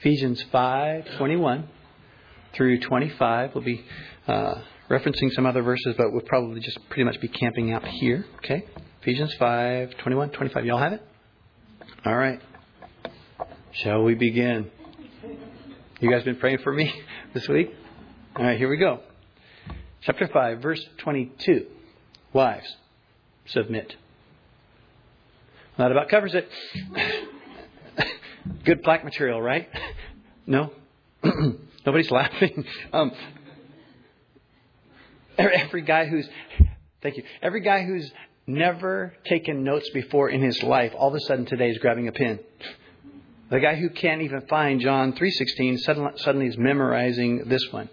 Ephesians 5:21 through 25. We'll be uh, referencing some other verses, but we'll probably just pretty much be camping out here. Okay? Ephesians 5:21, 25. Y'all have it? All right. Shall we begin? You guys been praying for me this week? All right, here we go. Chapter 5, verse 22. Wives, submit. That about covers it. Good plaque material, right? No? Nobody's laughing. Um, every guy who's, thank you, every guy who's never taken notes before in his life, all of a sudden today is grabbing a pen. The guy who can't even find John 3.16 suddenly, suddenly is memorizing this one.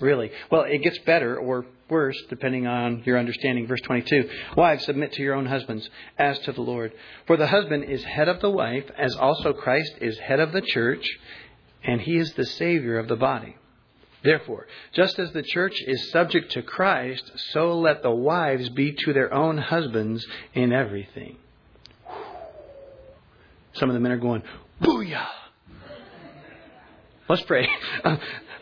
Really? Well, it gets better or worse depending on your understanding. Verse 22. Wives, submit to your own husbands as to the Lord. For the husband is head of the wife, as also Christ is head of the church, and he is the Savior of the body. Therefore, just as the church is subject to Christ, so let the wives be to their own husbands in everything. Some of the men are going, Booyah! Let's pray.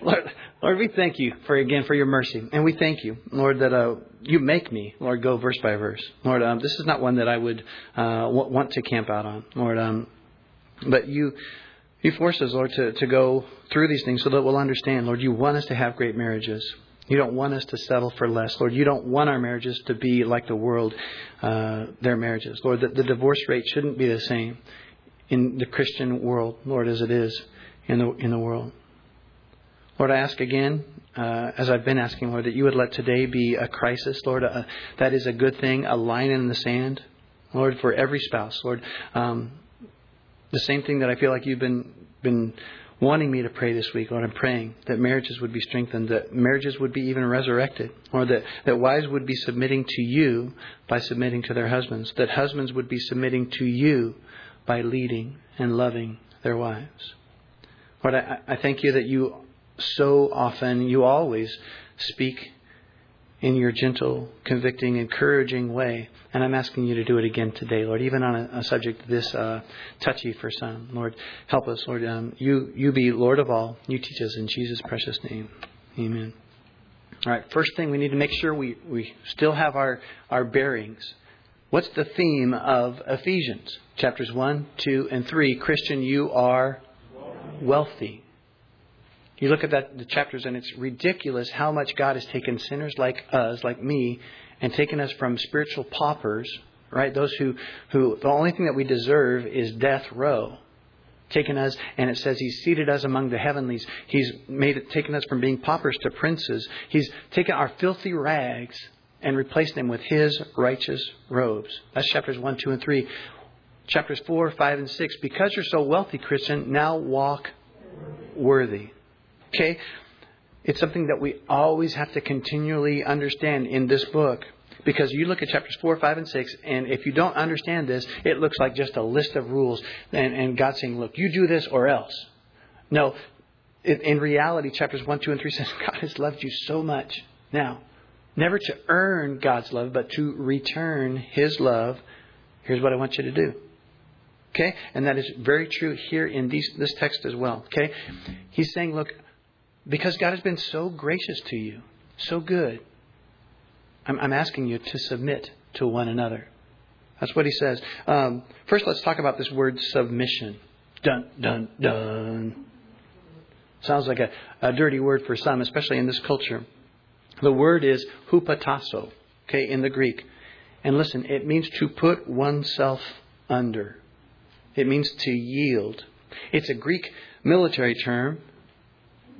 Lord, Lord, we thank you for again for your mercy, and we thank you, Lord, that uh, you make me, Lord, go verse by verse. Lord, um, this is not one that I would uh, want to camp out on, Lord, um, but you you force us, Lord, to, to go through these things so that we'll understand, Lord. You want us to have great marriages. You don't want us to settle for less, Lord. You don't want our marriages to be like the world, uh, their marriages, Lord. The, the divorce rate shouldn't be the same in the Christian world, Lord, as it is in the in the world. Lord, I ask again, uh, as I've been asking, Lord, that you would let today be a crisis, Lord. Uh, that is a good thing, a line in the sand, Lord, for every spouse, Lord. Um, the same thing that I feel like you've been been wanting me to pray this week, Lord. I'm praying that marriages would be strengthened, that marriages would be even resurrected, or that, that wives would be submitting to you by submitting to their husbands, that husbands would be submitting to you by leading and loving their wives. Lord, I, I thank you that you so often, you always speak in your gentle, convicting, encouraging way. And I'm asking you to do it again today, Lord, even on a, a subject this uh, touchy for some. Lord, help us, Lord. Um, you, you be Lord of all. You teach us in Jesus' precious name. Amen. All right, first thing we need to make sure we, we still have our, our bearings. What's the theme of Ephesians? Chapters 1, 2, and 3. Christian, you are wealthy. You look at that the chapters and it's ridiculous how much God has taken sinners like us, like me, and taken us from spiritual paupers, right? Those who, who the only thing that we deserve is death row. Taken us, and it says He's seated us among the heavenlies. He's made it, taken us from being paupers to princes. He's taken our filthy rags and replaced them with His righteous robes. That's chapters 1, 2, and 3. Chapters 4, 5, and 6. Because you're so wealthy, Christian, now walk worthy. Okay? It's something that we always have to continually understand in this book. Because you look at chapters 4, 5, and 6, and if you don't understand this, it looks like just a list of rules. And, and God saying, look, you do this or else. No, in reality, chapters 1, 2, and 3 says, God has loved you so much. Now, never to earn God's love, but to return His love. Here's what I want you to do. Okay? And that is very true here in these, this text as well. Okay? He's saying, look, because God has been so gracious to you, so good. I'm, I'm asking you to submit to one another. That's what he says. Um, first, let's talk about this word submission. Dun, dun, dun. Sounds like a, a dirty word for some, especially in this culture. The word is hupatasso, okay, in the Greek. And listen, it means to put oneself under. It means to yield. It's a Greek military term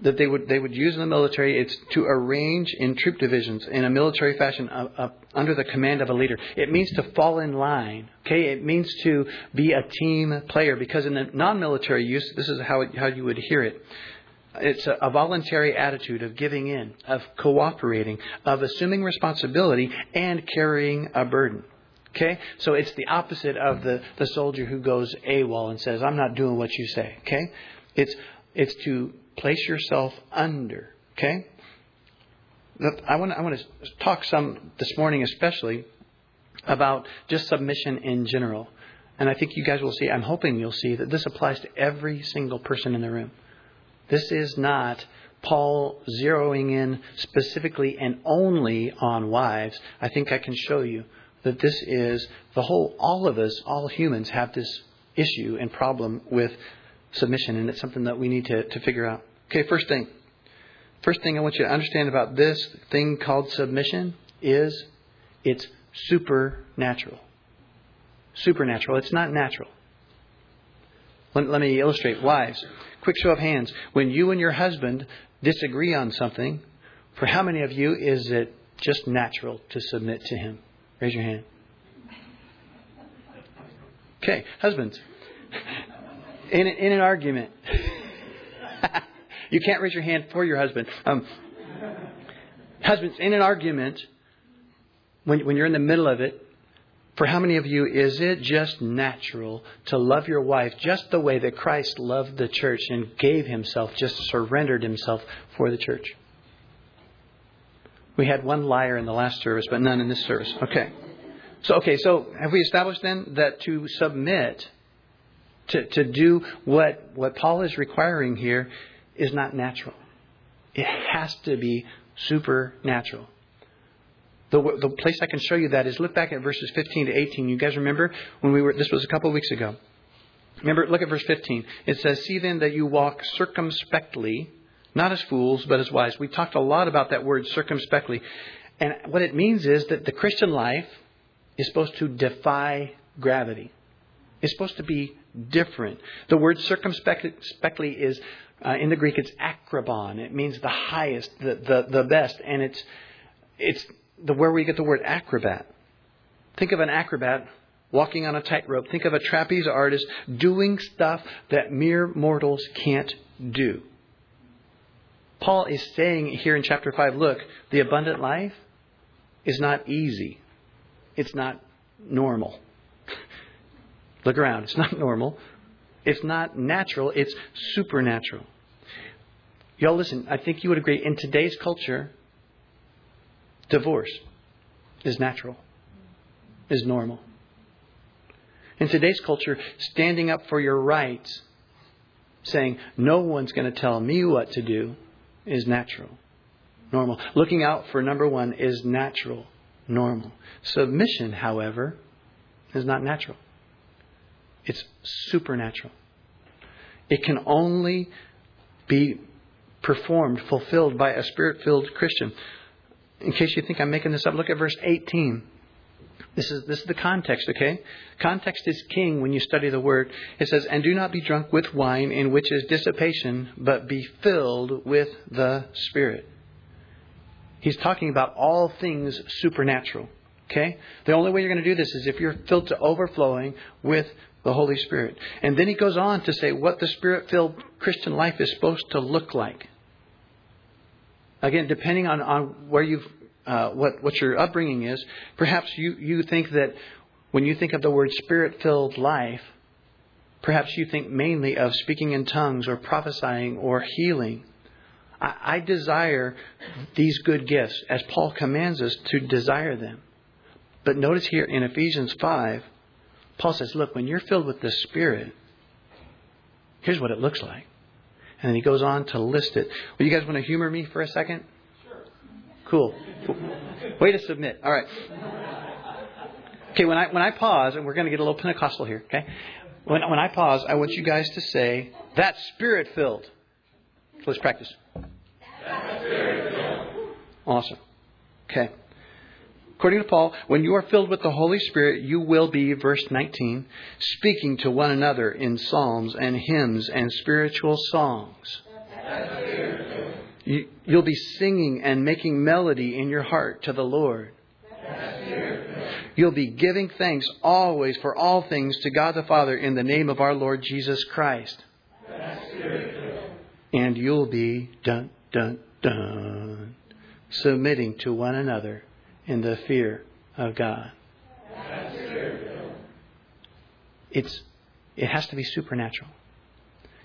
that they would they would use in the military. It's to arrange in troop divisions in a military fashion uh, uh, under the command of a leader. It means to fall in line. Okay, it means to be a team player because in the non-military use, this is how it, how you would hear it. It's a, a voluntary attitude of giving in, of cooperating, of assuming responsibility and carrying a burden. Okay? So it's the opposite of the, the soldier who goes AWOL and says, I'm not doing what you say. Okay? It's, it's to place yourself under. Okay? I want, I want to talk some this morning, especially about just submission in general. and I think you guys will see, I'm hoping you'll see that this applies to every single person in the room. This is not Paul zeroing in specifically and only on wives. I think I can show you that this is the whole, all of us, all humans have this issue and problem with submission, and it's something that we need to, to figure out. Okay, first thing. First thing I want you to understand about this thing called submission is it's supernatural. Supernatural. It's not natural. Let, let me illustrate. Wives, quick show of hands. When you and your husband disagree on something, for how many of you is it just natural to submit to him? Raise your hand. Okay, husbands. In, in an argument, you can't raise your hand for your husband. Um, husbands, in an argument, when, when you're in the middle of it, for how many of you is it just natural to love your wife just the way that Christ loved the church and gave himself, just surrendered himself for the church? We had one liar in the last service, but none in this service. Okay. So, okay, so have we established then that to submit, to, to do what, what Paul is requiring here, is not natural? It has to be supernatural. The, the place I can show you that is look back at verses 15 to 18. You guys remember when we were, this was a couple of weeks ago. Remember, look at verse 15. It says, See then that you walk circumspectly, not as fools, but as wise. We talked a lot about that word circumspectly. And what it means is that the Christian life is supposed to defy gravity. It's supposed to be different. The word circumspectly is, uh, in the Greek, it's akrabon. It means the highest, the, the, the best. And it's, it's the, where we get the word acrobat. Think of an acrobat walking on a tightrope. Think of a trapeze artist doing stuff that mere mortals can't do. Paul is saying here in chapter 5 look, the abundant life is not easy. It's not normal. Look around. It's not normal. It's not natural. It's supernatural. Y'all listen, I think you would agree in today's culture, Divorce is natural, is normal. In today's culture, standing up for your rights, saying, no one's going to tell me what to do, is natural, normal. Looking out for number one is natural, normal. Submission, however, is not natural, it's supernatural. It can only be performed, fulfilled by a spirit filled Christian in case you think I'm making this up, look at verse 18. This is, this is the context, okay? Context is king when you study the word. It says, And do not be drunk with wine, in which is dissipation, but be filled with the Spirit. He's talking about all things supernatural, okay? The only way you're going to do this is if you're filled to overflowing with the Holy Spirit. And then he goes on to say what the Spirit filled Christian life is supposed to look like. Again, depending on, on where you've, uh, what, what your upbringing is, perhaps you, you think that when you think of the word spirit filled life, perhaps you think mainly of speaking in tongues or prophesying or healing. I, I desire these good gifts as Paul commands us to desire them. But notice here in Ephesians 5, Paul says, Look, when you're filled with the Spirit, here's what it looks like. And then he goes on to list it. Well, you guys want to humor me for a second? Sure. Cool. Way to submit. All right. Okay, when I when I pause, and we're going to get a little Pentecostal here. Okay, when when I pause, I want you guys to say that spirit filled. Let's practice. Awesome. Okay. According to Paul, when you are filled with the Holy Spirit, you will be, verse 19, speaking to one another in psalms and hymns and spiritual songs. You, will be singing and making melody in your heart to the Lord. You'll be giving thanks always for all things to God the Father in the name of our Lord Jesus Christ. And you'll be, dun, dun, dun, submitting to one another in the fear of God. It's, it has to be supernatural.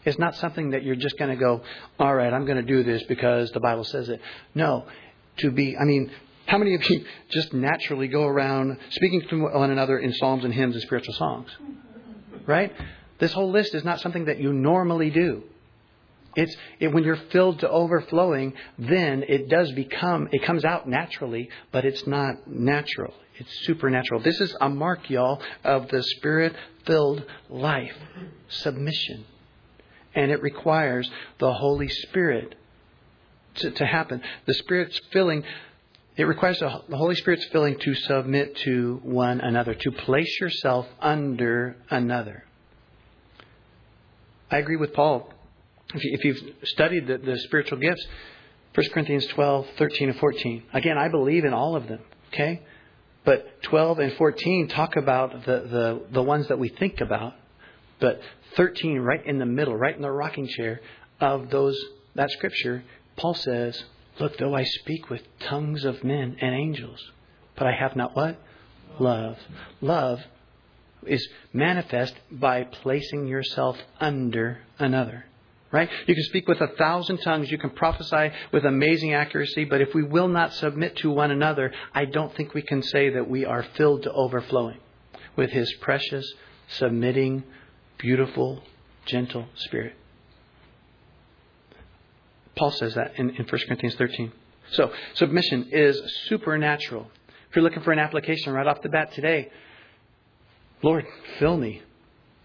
It's not something that you're just going to go, all right, I'm going to do this because the Bible says it. No, to be, I mean, how many of you just naturally go around speaking to one another in psalms and hymns and spiritual songs? right? This whole list is not something that you normally do. It's it, when you're filled to overflowing, then it does become it comes out naturally, but it's not natural. It's supernatural. This is a mark, y'all, of the spirit-filled life, submission, and it requires the Holy Spirit to, to happen. The Spirit's filling. It requires the Holy Spirit's filling to submit to one another, to place yourself under another. I agree with Paul if, you, have studied the, the spiritual gifts, 1 Corinthians 12, 13, and 14. Again, I believe in all of them, okay? But 12 and 14 talk about the, the, the ones that we think about. But 13, right in the middle, right in the rocking chair of those that scripture, Paul says, Look, though I speak with tongues of men and angels, but I have not what? Love. Love is manifest by placing yourself under another. Right? You can speak with a thousand tongues. You can prophesy with amazing accuracy. But if we will not submit to one another, I don't think we can say that we are filled to overflowing with His precious, submitting, beautiful, gentle Spirit. Paul says that in, in 1 Corinthians 13. So, submission is supernatural. If you're looking for an application right off the bat today, Lord, fill me.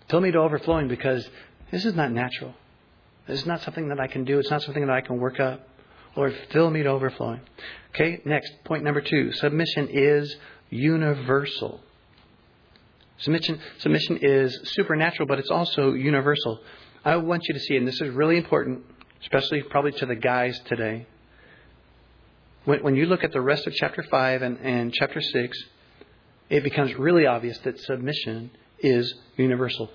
Fill me to overflowing because this is not natural. Is not something that I can do. It's not something that I can work up. Lord, fill me to overflowing. Okay, next, point number two. Submission is universal. Submission, submission is supernatural, but it's also universal. I want you to see, and this is really important, especially probably to the guys today. When, when you look at the rest of chapter 5 and, and chapter 6, it becomes really obvious that submission is universal.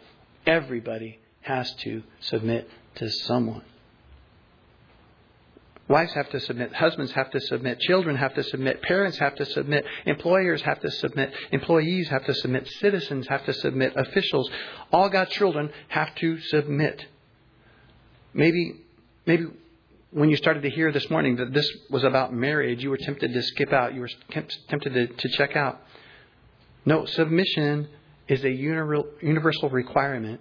Everybody has to submit to someone. Wives have to submit, husbands have to submit, children have to submit, parents have to submit, employers have to submit, employees have to submit, citizens have to submit, officials, all God's children have to submit. Maybe, maybe when you started to hear this morning that this was about marriage, you were tempted to skip out, you were tempted to, to check out. No, submission is a universal requirement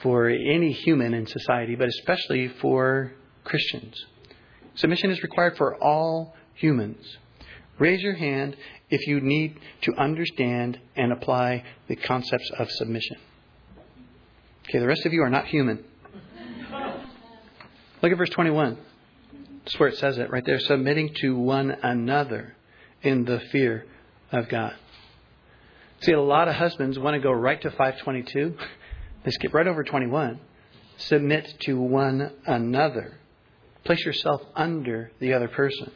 for any human in society, but especially for Christians. Submission is required for all humans. Raise your hand if you need to understand and apply the concepts of submission. Okay, the rest of you are not human. Look at verse 21. That's where it says it right there. Submitting to one another in the fear of God. See, a lot of husbands want to go right to 522 they skip right over 21. Submit to one another. Place yourself under the other person.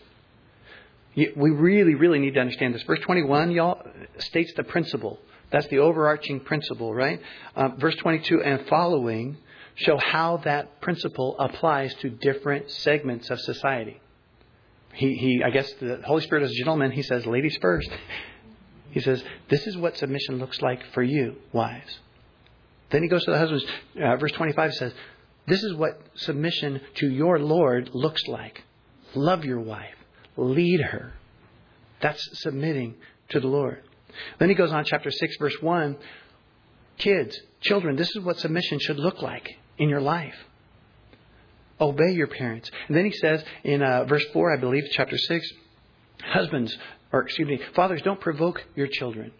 We really, really need to understand this. Verse 21, y'all, states the principle. That's the overarching principle, right? Uh, verse 22 and following show how that principle applies to different segments of society. He, he, I guess the Holy Spirit is a gentleman. He says, ladies first. He says, this is what submission looks like for you, wives. Then he goes to the husbands. Uh, verse 25 says, This is what submission to your Lord looks like. Love your wife, lead her. That's submitting to the Lord. Then he goes on, chapter 6, verse 1. Kids, children, this is what submission should look like in your life. Obey your parents. And then he says in uh, verse 4, I believe, chapter 6, husbands, or excuse me, fathers, don't provoke your children.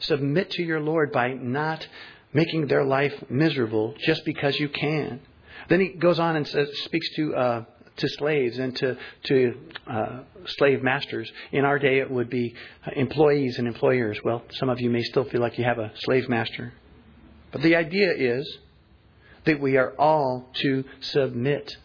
Submit to your Lord by not making their life miserable just because you can. Then he goes on and says, speaks to uh, to slaves and to to uh, slave masters. In our day, it would be employees and employers. Well, some of you may still feel like you have a slave master, but the idea is that we are all to submit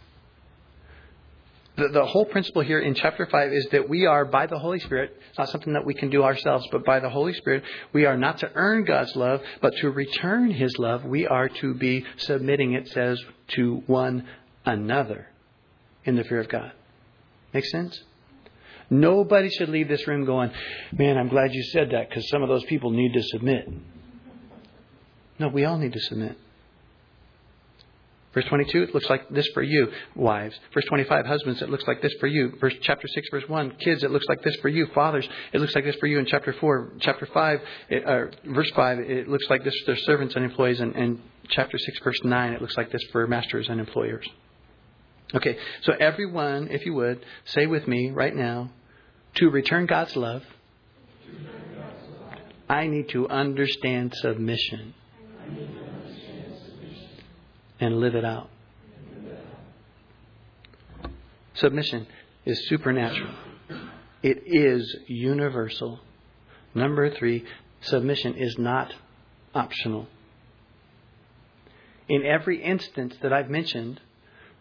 the, the whole principle here in chapter 5 is that we are, by the Holy Spirit, it's not something that we can do ourselves, but by the Holy Spirit, we are not to earn God's love, but to return His love. We are to be submitting, it says, to one another in the fear of God. Make sense? Nobody should leave this room going, man, I'm glad you said that because some of those people need to submit. No, we all need to submit. Verse 22, it looks like this for you, wives. Verse 25, husbands, it looks like this for you. Verse chapter 6, verse 1, kids, it looks like this for you. Fathers, it looks like this for you. In chapter 4, chapter 5, it, uh, verse 5, it looks like this for their servants and employees. And, and chapter 6, verse 9, it looks like this for masters and employers. Okay, so everyone, if you would, say with me right now, to return God's love, I need to understand submission and live it out. Submission is supernatural. It is universal. Number three, submission is not optional. In every instance that I've mentioned,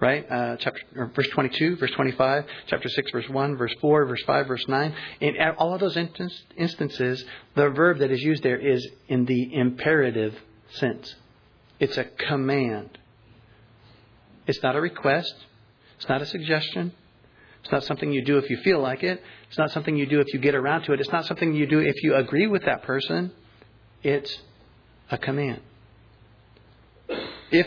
right? Uh, chapter verse 22, verse 25, chapter 6, verse 1, verse 4, verse 5, verse 9. In all of those instances, the verb that is used there is in the imperative sense. It's a command. It's not a request. It's not a suggestion. It's not something you do if you feel like it. It's not something you do if you get around to it. It's not something you do if you agree with that person. It's a command. If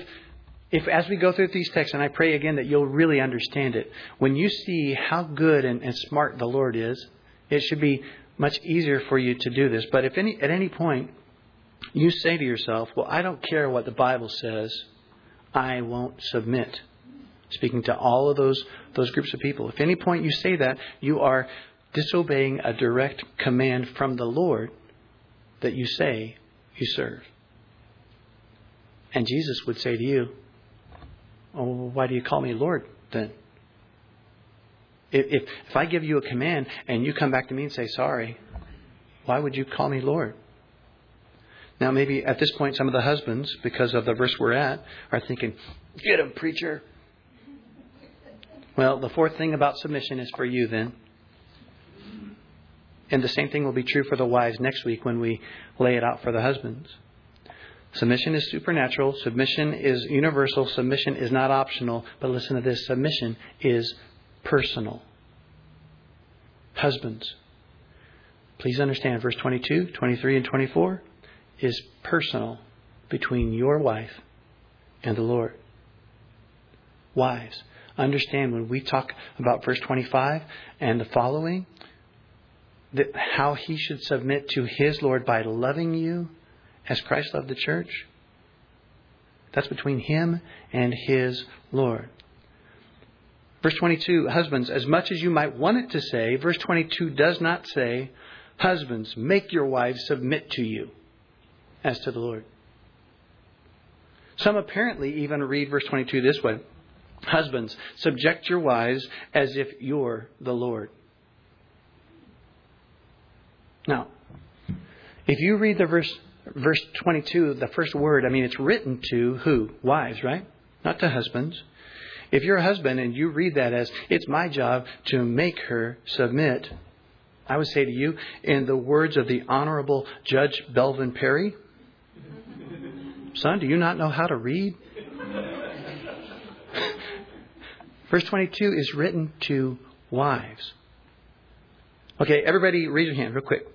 if as we go through these texts, and I pray again that you'll really understand it, when you see how good and, and smart the Lord is, it should be much easier for you to do this. But if any, at any point you say to yourself, Well, I don't care what the Bible says, I won't submit. Speaking to all of those, those groups of people. If any point you say that, you are disobeying a direct command from the Lord that you say you serve. And Jesus would say to you, Oh, why do you call me Lord then? If, if, if I give you a command and you come back to me and say sorry, why would you call me Lord? Now, maybe at this point, some of the husbands, because of the verse we're at, are thinking, Get him, preacher. Well, the fourth thing about submission is for you then. And the same thing will be true for the wives next week when we lay it out for the husbands. Submission is supernatural. Submission is universal. Submission is not optional. But listen to this submission is personal. Husbands, please understand verse 22, 23, and 24 is personal between your wife and the Lord. Wives, understand when we talk about verse 25 and the following, that how he should submit to his Lord by loving you as Christ loved the church. That's between him and his Lord. Verse 22, husbands, as much as you might want it to say, verse 22 does not say, husbands, make your wives submit to you as to the Lord. Some apparently even read verse 22 this way Husbands, subject your wives as if you're the Lord. Now, if you read the verse verse 22, the first word, I mean, it's written to who? Wives, right? Not to husbands. If you're a husband and you read that as, it's my job to make her submit, I would say to you, in the words of the Honorable Judge Belvin Perry, son, do you not know how to read? Verse 22 is written to wives. Okay, everybody raise your hand real quick.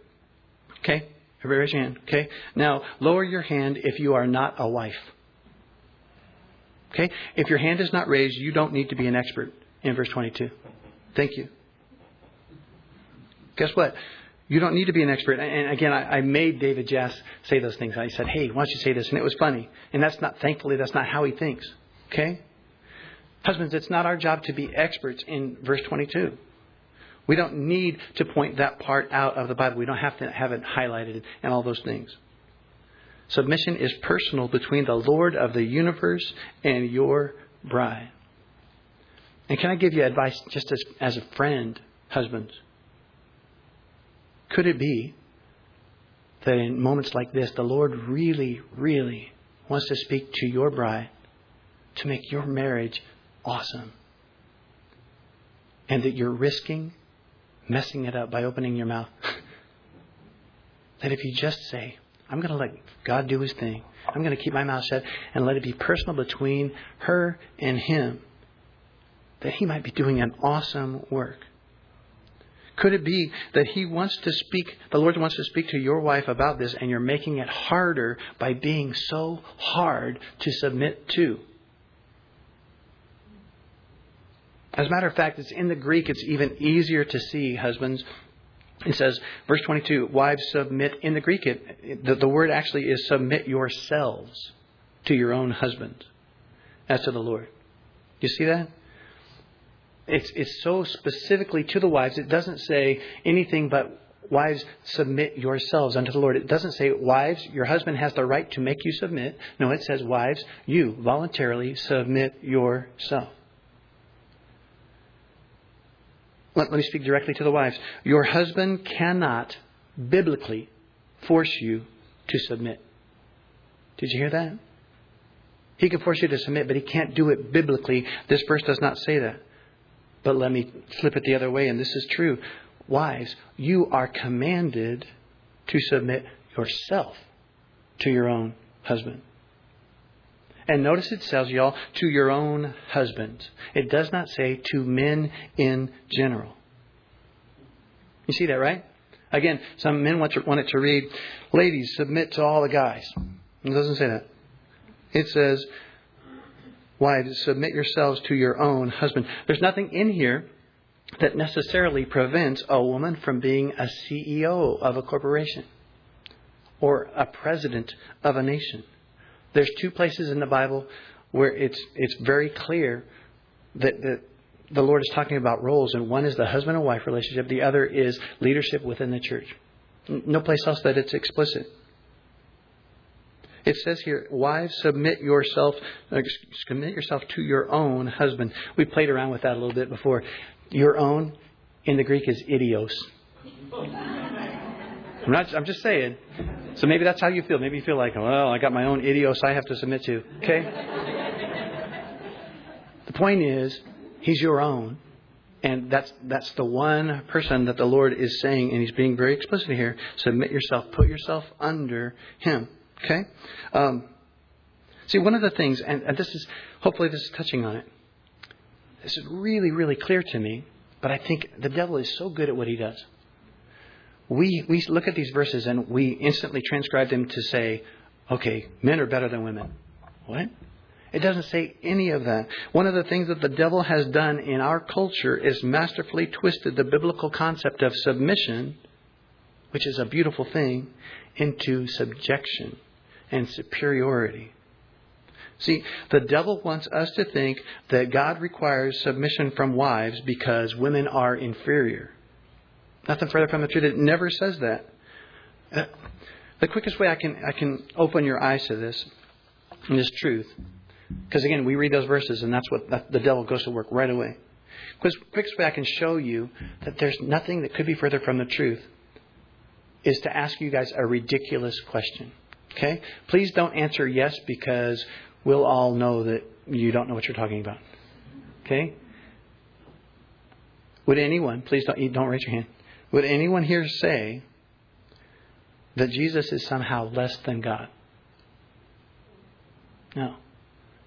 Okay? Everybody raise your hand. Okay? Now, lower your hand if you are not a wife. Okay? If your hand is not raised, you don't need to be an expert in verse 22. Thank you. Guess what? You don't need to be an expert. And again, I, made David Jass say those things. I said, hey, why don't you say this? And it was funny. And that's not, thankfully, that's not how he thinks. Okay? Husbands, it's not our job to be experts in verse 22. We don't need to point that part out of the Bible. We don't have to have it highlighted and all those things. Submission is personal between the Lord of the universe and your bride. And can I give you advice just as, as a friend, husbands? Could it be that in moments like this, the Lord really, really wants to speak to your bride to make your marriage awesome? And that you're risking messing it up by opening your mouth. that if you just say, I'm going to let God do his thing, I'm going to keep my mouth shut and let it be personal between her and him, that he might be doing an awesome work. Could it be that he wants to speak, the Lord wants to speak to your wife about this, and you're making it harder by being so hard to submit to? As a matter of fact, it's in the Greek, it's even easier to see, husbands. It says, verse 22, wives submit. In the Greek, it, the, the word actually is submit yourselves to your own husband as to the Lord. You see that? It's, it's so specifically to the wives. It doesn't say anything but wives submit yourselves unto the Lord. It doesn't say wives, your husband has the right to make you submit. No, it says wives, you voluntarily submit yourself. Let, let me speak directly to the wives. Your husband cannot biblically force you to submit. Did you hear that? He can force you to submit, but he can't do it biblically. This verse does not say that. But let me flip it the other way, and this is true. Wives, you are commanded to submit yourself to your own husband. And notice it says, y'all, to your own husbands. It does not say to men in general. You see that, right? Again, some men want, to, want it to read, ladies, submit to all the guys. It doesn't say that. It says, wives, submit yourselves to your own husband. There's nothing in here that necessarily prevents a woman from being a CEO of a corporation or a president of a nation. There's two places in the Bible where it's it's very clear that, that the Lord is talking about roles, and one is the husband and wife relationship, the other is leadership within the church. No place else that it's explicit. It says here, wives, submit yourself, uh, submit yourself to your own husband. We played around with that a little bit before. Your own in the Greek is idios. I'm not. I'm just saying. So maybe that's how you feel. Maybe you feel like, well, I got my own idios I have to submit to. Okay. the point is, he's your own, and that's that's the one person that the Lord is saying, and He's being very explicit here. Submit yourself. Put yourself under Him. Okay. Um, see, one of the things, and, and this is hopefully this is touching on it. This is really, really clear to me, but I think the devil is so good at what he does we, we look at these verses and we instantly transcribe them to say, okay, men are better than women. What? It doesn't say any of that. One of the things that the devil has done in our culture is masterfully twisted the biblical concept of submission, which is a beautiful thing, into subjection and superiority. See, the devil wants us to think that God requires submission from wives because women are inferior. Nothing further from the truth. It never says that. Uh, the quickest way I can I can open your eyes to this, and this truth, because again we read those verses and that's what that, the devil goes to work right away. Quickest way I can show you that there's nothing that could be further from the truth is to ask you guys a ridiculous question. Okay? Please don't answer yes because we'll all know that you don't know what you're talking about. Okay? Would anyone, please don't, don't raise your hand. Would anyone here say that Jesus is somehow less than God? No.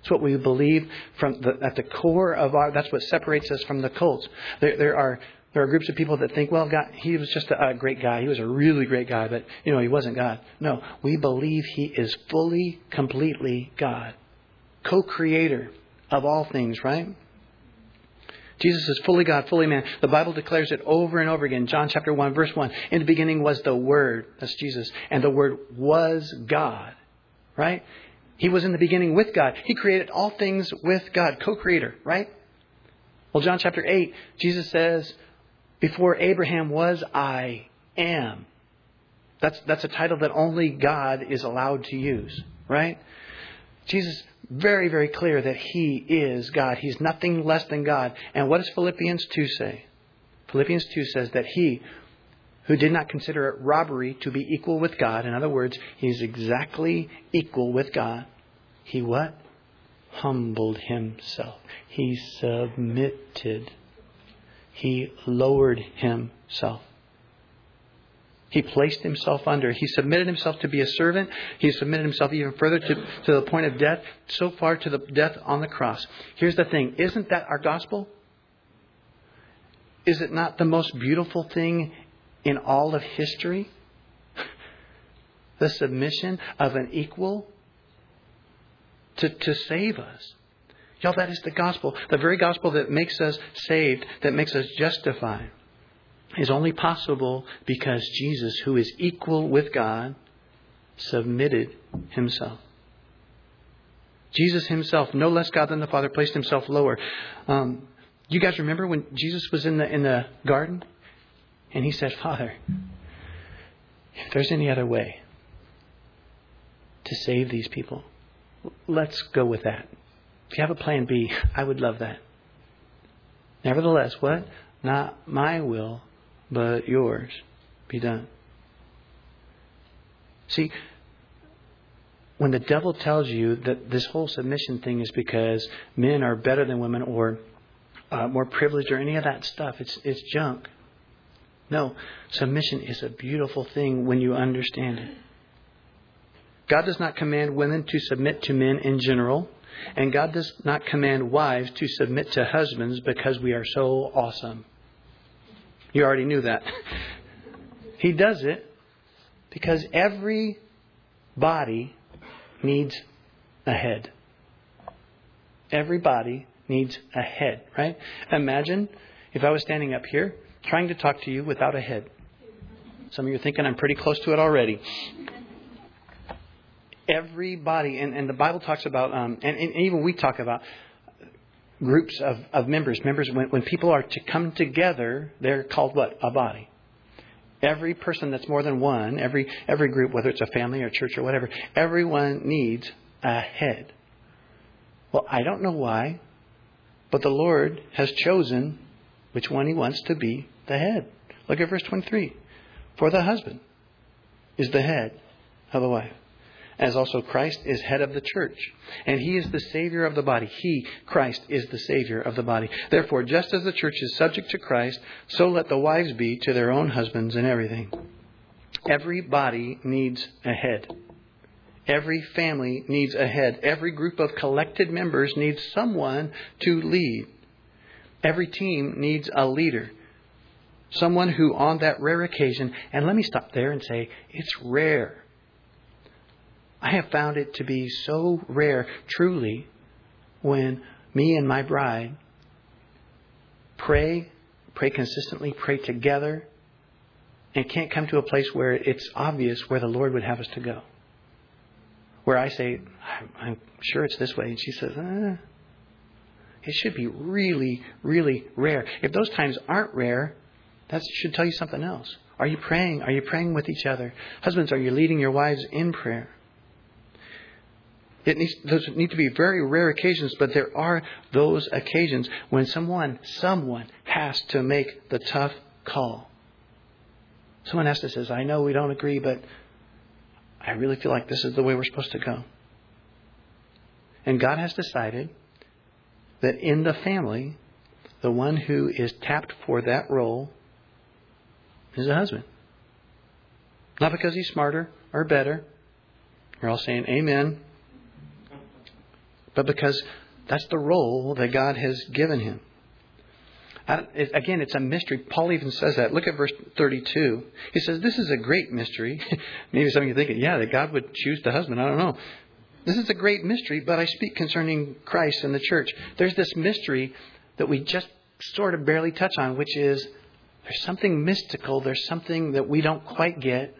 It's what we believe from the, at the core of our. That's what separates us from the cults. There, there are there are groups of people that think, well, God, he was just a, a great guy. He was a really great guy, but you know, he wasn't God. No, we believe he is fully, completely God, co-creator of all things. Right? Jesus is fully God, fully man. The Bible declares it over and over again. John chapter 1, verse 1. In the beginning was the Word. That's Jesus. And the Word was God. Right? He was in the beginning with God. He created all things with God, co creator, right? Well, John chapter 8, Jesus says, Before Abraham was, I am. That's, that's a title that only God is allowed to use, right? Jesus very, very clear that He is God. He's nothing less than God. And what does Philippians 2 say? Philippians 2 says that He, who did not consider it robbery to be equal with God, in other words, He's exactly equal with God, He what? Humbled Himself. He submitted. He lowered Himself. He placed himself under. He submitted himself to be a servant. He submitted himself even further to, to the point of death, so far to the death on the cross. Here's the thing isn't that our gospel? Is it not the most beautiful thing in all of history? the submission of an equal to, to save us. Y'all, that is the gospel. The very gospel that makes us saved, that makes us justified, is only possible because Jesus, who is equal with God, submitted himself. Jesus himself, no less God than the Father, placed himself lower. Um, you guys remember when Jesus was in the in the garden, and he said, "Father, if there's any other way to save these people, let's go with that. If you have a plan B, I would love that. Nevertheless, what? Not my will, but yours be done. See, when the devil tells you that this whole submission thing is because men are better than women or uh, more privileged or any of that stuff, it's, it's junk. No, submission is a beautiful thing when you understand it. God does not command women to submit to men in general, and God does not command wives to submit to husbands because we are so awesome. You already knew that. He does it because every body needs a head. Every body needs a head, right? Imagine if I was standing up here trying to talk to you without a head. Some of you are thinking I'm pretty close to it already. Everybody, and, and the Bible talks about, um, and, and even we talk about groups of, of members. Members, when, when people are to come together, they're called what? A body. Every person that's more than one, every every group, whether it's a family or church or whatever, everyone needs a head. Well, I don't know why, but the Lord has chosen which one He wants to be the head. Look at verse 23. For the husband is the head of the wife, as also Christ is head of the church, and he is the Savior of the body. He, Christ, is the Savior of the body. Therefore, just as the church is subject to Christ, so let the wives be to their own husbands in everything. Every body needs a head. Every family needs a head. Every group of collected members needs someone to lead. Every team needs a leader. Someone who, on that rare occasion, and let me stop there and say, it's rare. I have found it to be so rare, truly, when me and my bride pray, pray consistently, pray together, and can't come to a place where it's obvious where the Lord would have us to go. Where I say, I'm sure it's this way, and she says, eh. It should be really, really rare. If those times aren't rare, that should tell you something else. Are you praying? Are you praying with each other? Husbands, are you leading your wives in prayer? It needs, those need to be very rare occasions, but there are those occasions when someone, someone has to make the tough call. Someone has to say, I know we don't agree, but I really feel like this is the way we're supposed to go. And God has decided that in the family, the one who is tapped for that role is a husband. Not because he's smarter or better. We're all saying amen. But because that's the role that God has given him. again, it's a mystery. Paul even says that. Look at verse 32. He says, This is a great mystery. Maybe some of you thinking, yeah, that God would choose the husband. I don't know. This is a great mystery, but I speak concerning Christ and the church. There's this mystery that we just sort of barely touch on, which is there's something mystical, there's something that we don't quite get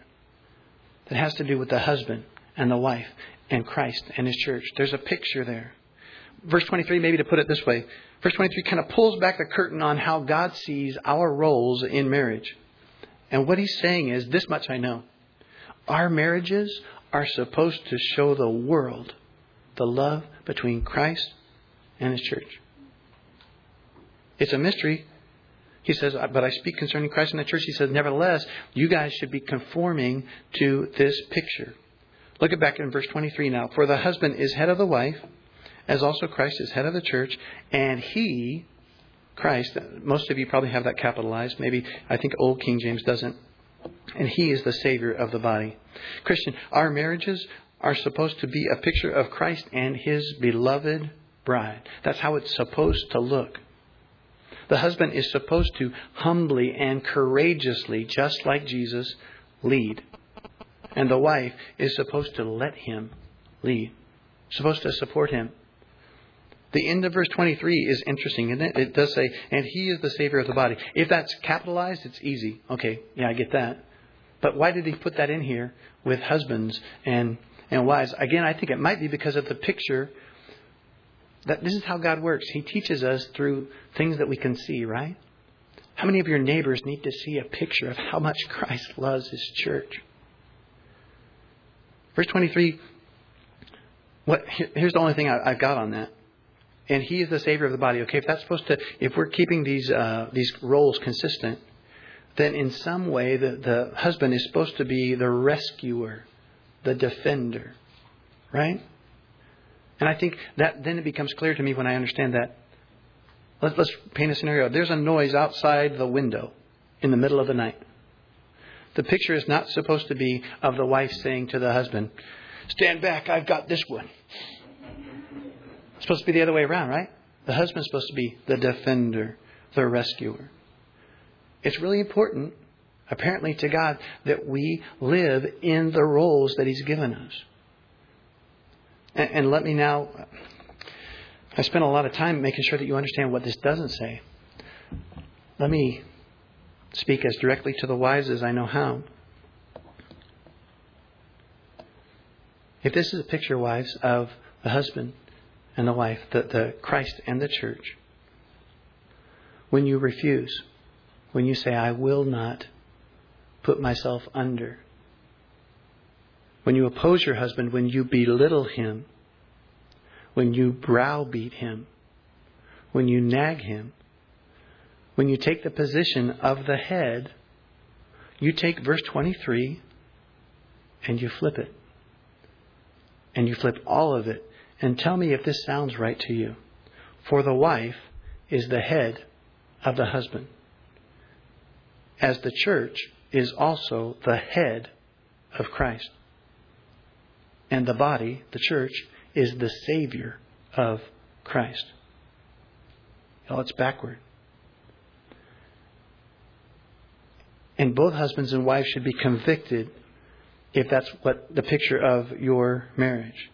that has to do with the husband and the wife and Christ and his church. There's a picture there. Verse 23, maybe to put it this way, verse 23 kind of pulls back the curtain on how God sees our roles in marriage. And what he's saying is this much I know. Our marriages are supposed to show the world the love between Christ and his church. It's a mystery, he says, but I speak concerning Christ and the church. He says, nevertheless, you guys should be conforming to this picture. Look at back in verse 23 now. For the husband is head of the wife, as also Christ is head of the church, and he, Christ, most of you probably have that capitalized. Maybe I think Old King James doesn't. And he is the Savior of the body. Christian, our marriages are supposed to be a picture of Christ and his beloved bride. That's how it's supposed to look. The husband is supposed to humbly and courageously, just like Jesus, lead. And the wife is supposed to let him lead, supposed to support him. The end of verse 23 is interesting, and it? it does say, and he is the Savior of the body. If that's capitalized, it's easy. Okay, yeah, I get that. But why did he put that in here with husbands and, and wives? Again, I think it might be because of the picture that this is how God works. He teaches us through things that we can see, right? How many of your neighbors need to see a picture of how much Christ loves his church? Verse 23, what, here's the only thing I, have got on that. And he is the Savior of the body. Okay, if that's supposed to, if we're keeping these, uh, these roles consistent, then in some way the, the husband is supposed to be the rescuer, the defender, right? And I think that then it becomes clear to me when I understand that. Let's, let's paint a scenario. There's a noise outside the window in the middle of the night. The picture is not supposed to be of the wife saying to the husband, Stand back, I've got this one. It's supposed to be the other way around, right? The husband's supposed to be the defender, the rescuer. It's really important, apparently, to God that we live in the roles that He's given us. And, and let me now, I spent a lot of time making sure that you understand what this doesn't say. Let me speak as directly to the wives as I know how. If this is a picture, wives, of the husband and the wife, the, the Christ and the church, when you refuse, when you say, I will not put myself under, when you oppose your husband, when you belittle him, when you browbeat him, when you nag him, when you take the position of the head, you take verse 23 and you flip it. And you flip all of it. And tell me if this sounds right to you. For the wife is the head of the husband, as the church is also the head of Christ. And the body, the church, is the Savior of Christ. Oh, it's backward. And both husbands and wives should be convicted if that's what the picture of your marriage.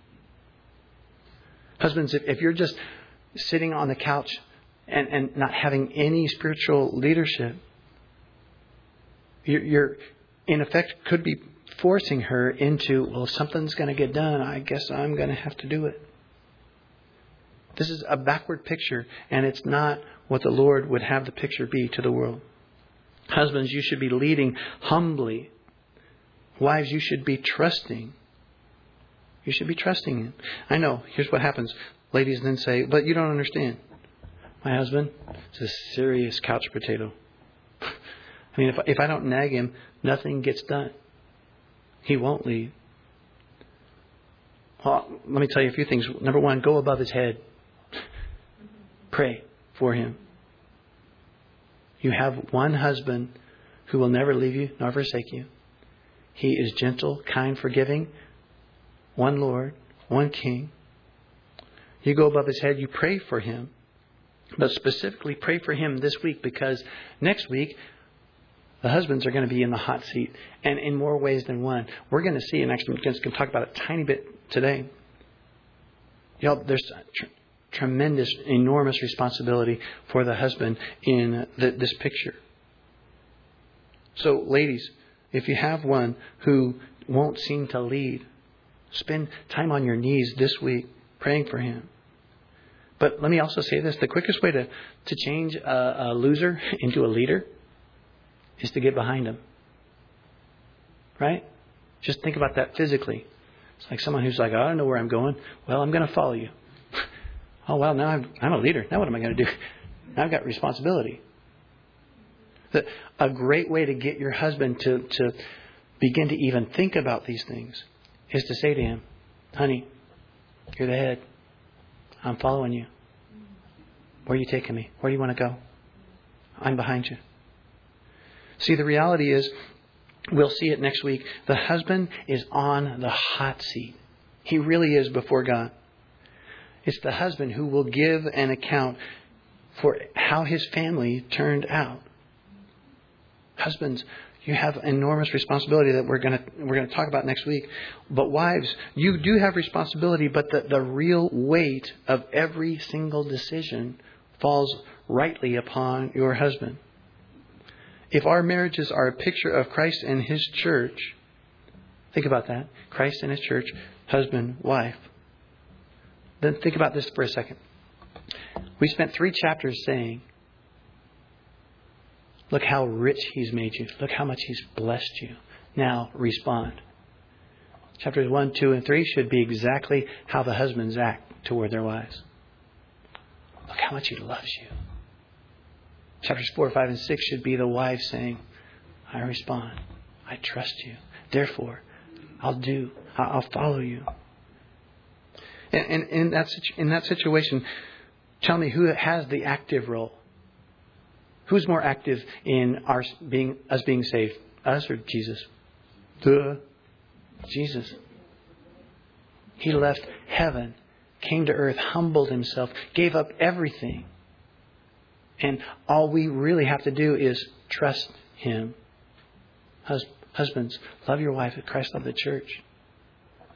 Husbands, if, if you're just sitting on the couch and, and not having any spiritual leadership, you're, you're in effect could be forcing her into, well, if something's going to get done, I guess I'm going to have to do it. This is a backward picture, and it's not what the Lord would have the picture be to the world. Husbands, you should be leading humbly. Wives, you should be trusting. You should be trusting Him. I know, here's what happens. Ladies then say, but you don't understand. My husband is a serious couch potato. I mean, if, if I don't nag him, nothing gets done. He won't leave. Well, let me tell you a few things. Number one, go above his head. Pray for him. You have one husband who will never leave you nor forsake you. He is gentle, kind, forgiving. One Lord, one King. You go above his head, you pray for him. But specifically, pray for him this week because next week the husbands are going to be in the hot seat, and in more ways than one. We're going to see, and actually, we're going to talk about it a tiny bit today. You know, there's tremendous, enormous responsibility for the husband in the, this picture. So, ladies, if you have one who won't seem to lead, spend time on your knees this week praying for him. But let me also say this the quickest way to, to change a, a loser into a leader is to get behind him. Right? Just think about that physically. It's like someone who's like, I don't know where I'm going. Well, I'm going to follow you. Oh, well, now I'm, I'm a leader. Now what am I going to do? Now I've got responsibility. The, a great way to get your husband to, to begin to even think about these things is to say to him, Honey, you're the head. I'm following you. Where are you taking me? Where do you want to go? I'm behind you. See, the reality is, we'll see it next week. The husband is on the hot seat. He really is before God. It's the husband who will give an account for how his family turned out. Husbands, you have enormous responsibility that we're going to we're going to talk about next week. But wives, you do have responsibility, but the, the real weight of every single decision falls rightly upon your husband. If our marriages are a picture of Christ and his church, think about that. Christ and his church, husband, wife. Then think about this for a second. We spent three chapters saying Look how rich He's made you. Look how much He's blessed you. Now respond. Chapters 1, 2, and 3 should be exactly how the husbands act toward their wives. Look how much He loves you. Chapters 4, 5, and 6 should be the wife saying, I respond. I trust you. Therefore, I'll do. I'll follow you. And, in, that, in that situation, tell me who has the active role. Who's more active in our being us being saved? Us or Jesus? Duh. Jesus. He left heaven, came to earth, humbled himself, gave up everything. And all we really have to do is trust him. Hus- husbands, love your wife as Christ loved the church.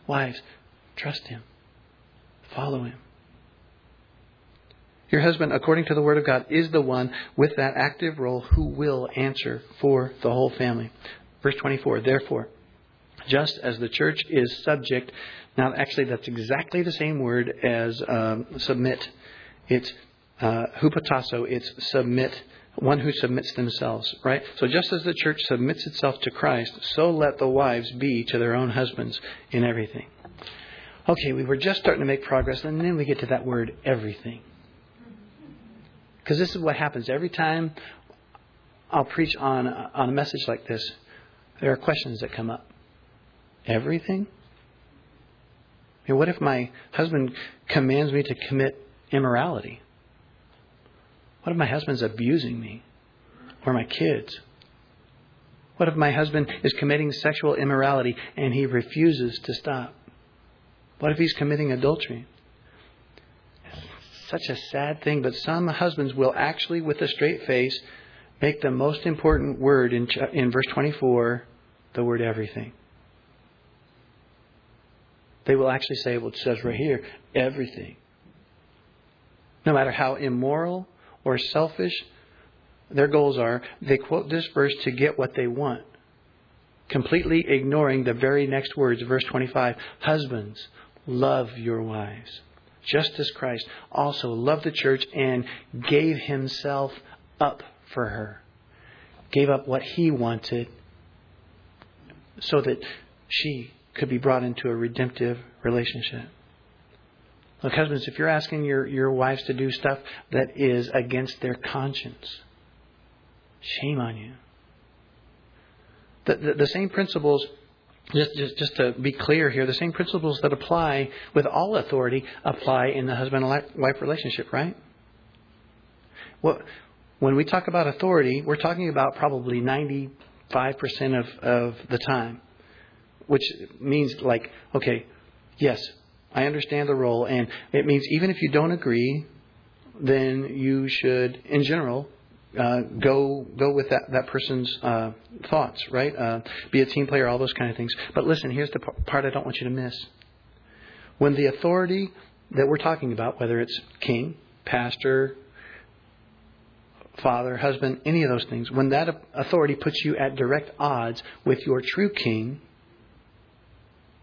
Wives, trust him. Follow him. Your husband, according to the Word of God, is the one with that active role who will answer for the whole family. Verse 24, therefore, just as the church is subject, now actually that's exactly the same word as um, submit. It's uh, hupotasso, it's submit, one who submits themselves, right? So just as the church submits itself to Christ, so let the wives be to their own husbands in everything. Okay, we were just starting to make progress, and then we get to that word everything. Because this is what happens every time I'll preach on, on a message like this. There are questions that come up. Everything? What if my husband commands me to commit immorality? What if my husband's abusing me? Or my kids? What if my husband is committing sexual immorality and he refuses to stop? What if he's committing adultery? such a sad thing, but some husbands will actually, with a straight face, make the most important word in, in verse 24 the word everything. They will actually say what it says right here everything. No matter how immoral or selfish their goals are, they quote this verse to get what they want, completely ignoring the very next words, verse 25 Husbands, love your wives just as Christ also loved the church and gave himself up for her. Gave up what he wanted so that she could be brought into a redemptive relationship. Look, husbands, if you're asking your, your wives to do stuff that is against their conscience, shame on you. The, the, the same principles just, just, just to be clear here, the same principles that apply with all authority apply in the husband and wife relationship, right? Well, when we talk about authority, we're talking about probably 95% of, of the time, which means like, okay, yes, I understand the role, and it means even if you don't agree, then you should, in general, uh, go go with that that person's uh, thoughts, right? Uh, be a team player, all those kind of things. But listen, here's the part I don't want you to miss. When the authority that we're talking about, whether it's king, pastor, father, husband, any of those things, when that authority puts you at direct odds with your true king,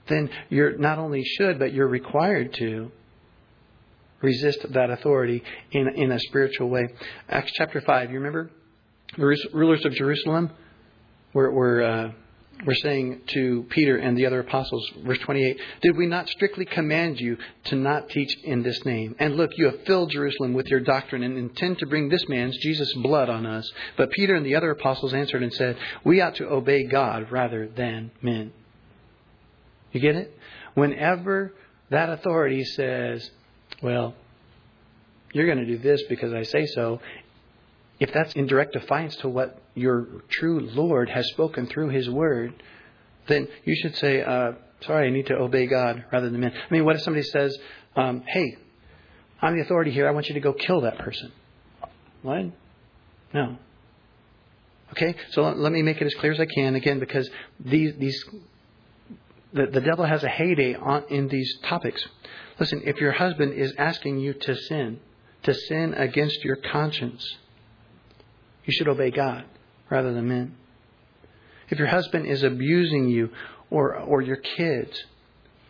then you're not only should, but you're required to resist that authority in, in a spiritual way. Acts chapter 5, you remember? The rulers of Jerusalem were, were, uh, were saying to Peter and the other apostles, verse 28, Did we not strictly command you to not teach in this name? And look, you have filled Jerusalem with your doctrine and intend to bring this man's, Jesus' blood on us. But Peter and the other apostles answered and said, We ought to obey God rather than men. You get it? Whenever that authority says, well, you're going to do this because I say so. If that's in direct defiance to what your true Lord has spoken through His Word, then you should say, uh, sorry, I need to obey God rather than men. I mean, what if somebody says, um, hey, I'm the authority here. I want you to go kill that person. What? No. Okay, so let, me make it as clear as I can again, because these these the, the devil has a heyday on in these topics. Listen, if your husband is asking you to sin, to sin against your conscience, you should obey God rather than men. If your husband is abusing you or or your kids,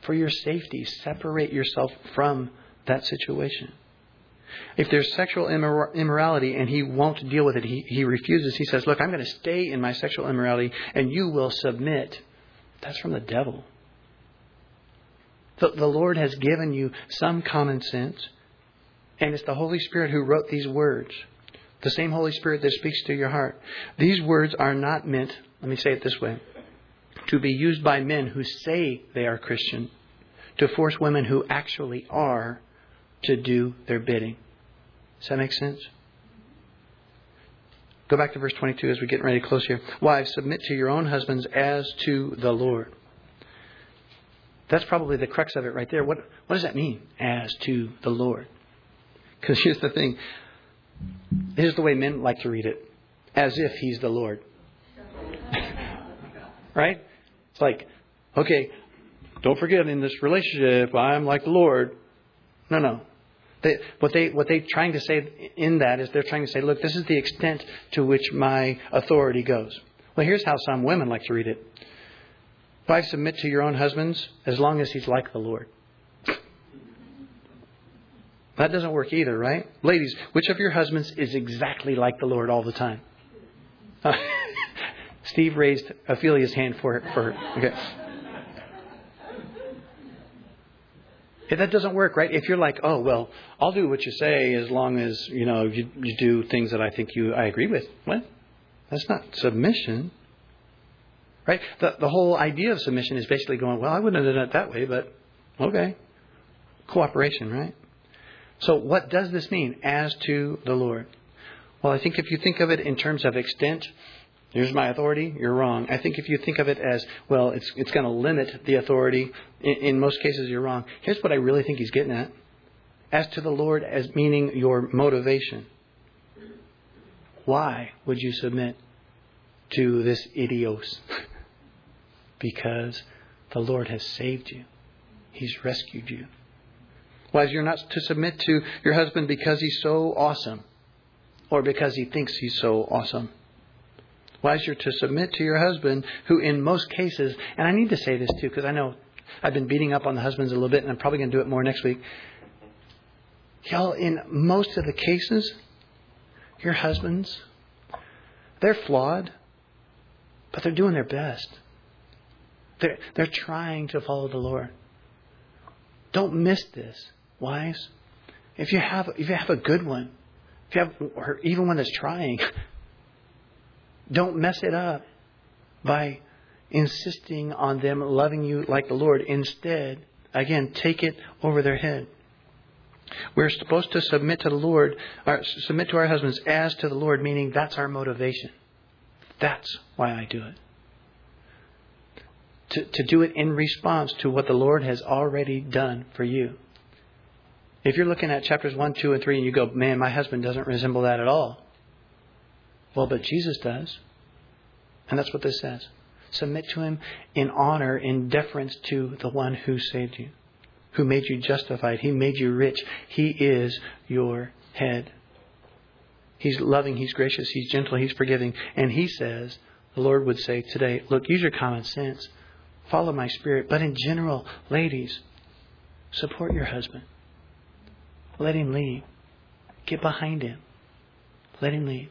for your safety, separate yourself from that situation. If there's sexual immor- immorality and he won't deal with it, he, he refuses. He says, Look, I'm going to stay in my sexual immorality and you will submit. That's from the devil. The, the Lord has given you some common sense, and it's the Holy Spirit who wrote these words. The same Holy Spirit that speaks to your heart. These words are not meant, let me say it this way, to be used by men who say they are Christian to force women who actually are to do their bidding. Does that make sense? Go back to verse 22 as we get ready to close here. Wives, submit to your own husbands as to the Lord. That's probably the crux of it right there. What, what does that mean? As to the Lord. Because here's the thing. Here's the way men like to read it. As if he's the Lord. right? It's like, okay, don't forget in this relationship, I'm like the Lord. No, no. They, what they what they trying to say in that is they're trying to say, look, this is the extent to which my authority goes. Well, here's how some women like to read it. Wives, submit to your own husbands as long as he's like the Lord. That doesn't work either, right? Ladies, which of your husbands is exactly like the Lord all the time? Steve raised Ophelia's hand for, for her. Okay. If that doesn't work, right? If you're like, oh well, I'll do what you say as long as you know you, you do things that I think you I agree with. What? That's not submission, right? The the whole idea of submission is basically going, well, I wouldn't have done it that way, but okay, cooperation, right? So what does this mean as to the Lord? Well, I think if you think of it in terms of extent, Here's my authority. You're wrong. I think if you think of it as, well, it's, it's going to limit the authority, in, in most cases you're wrong. Here's what I really think he's getting at. As to the Lord, as meaning your motivation. Why would you submit to this idios? because the Lord has saved you. He's rescued you. Wives, you're not to submit to your husband because he's so awesome or because he thinks he's so awesome. Wives, you're to submit to your husband, who in most cases, and I need to say this too, because I know I've been beating up on the husbands a little bit, and I'm probably going to do it more next week. Y'all, in most of the cases, your husbands, they're flawed, but they're doing their best. They're, they're trying to follow the Lord. Don't miss this, wives. If you have if you have a good one, if you have or even one that's trying, don't mess it up by insisting on them loving you like the Lord. Instead, again, take it over their head. We're supposed to submit to the Lord, or submit to our husbands as to the Lord, meaning that's our motivation. That's why I do it. To, to do it in response to what the Lord has already done for you. If you're looking at chapters 1, 2, and 3 and you go, man, my husband doesn't resemble that at all, well, but Jesus does. And that's what this says. Submit to him in honor, in deference to the one who saved you, who made you justified. He made you rich. He is your head. He's loving, He's gracious, He's gentle, He's forgiving. And He says, the Lord would say today, look, use your common sense. Follow my spirit. But in general, ladies, support your husband. Let him lead. Get behind him. Let him lead.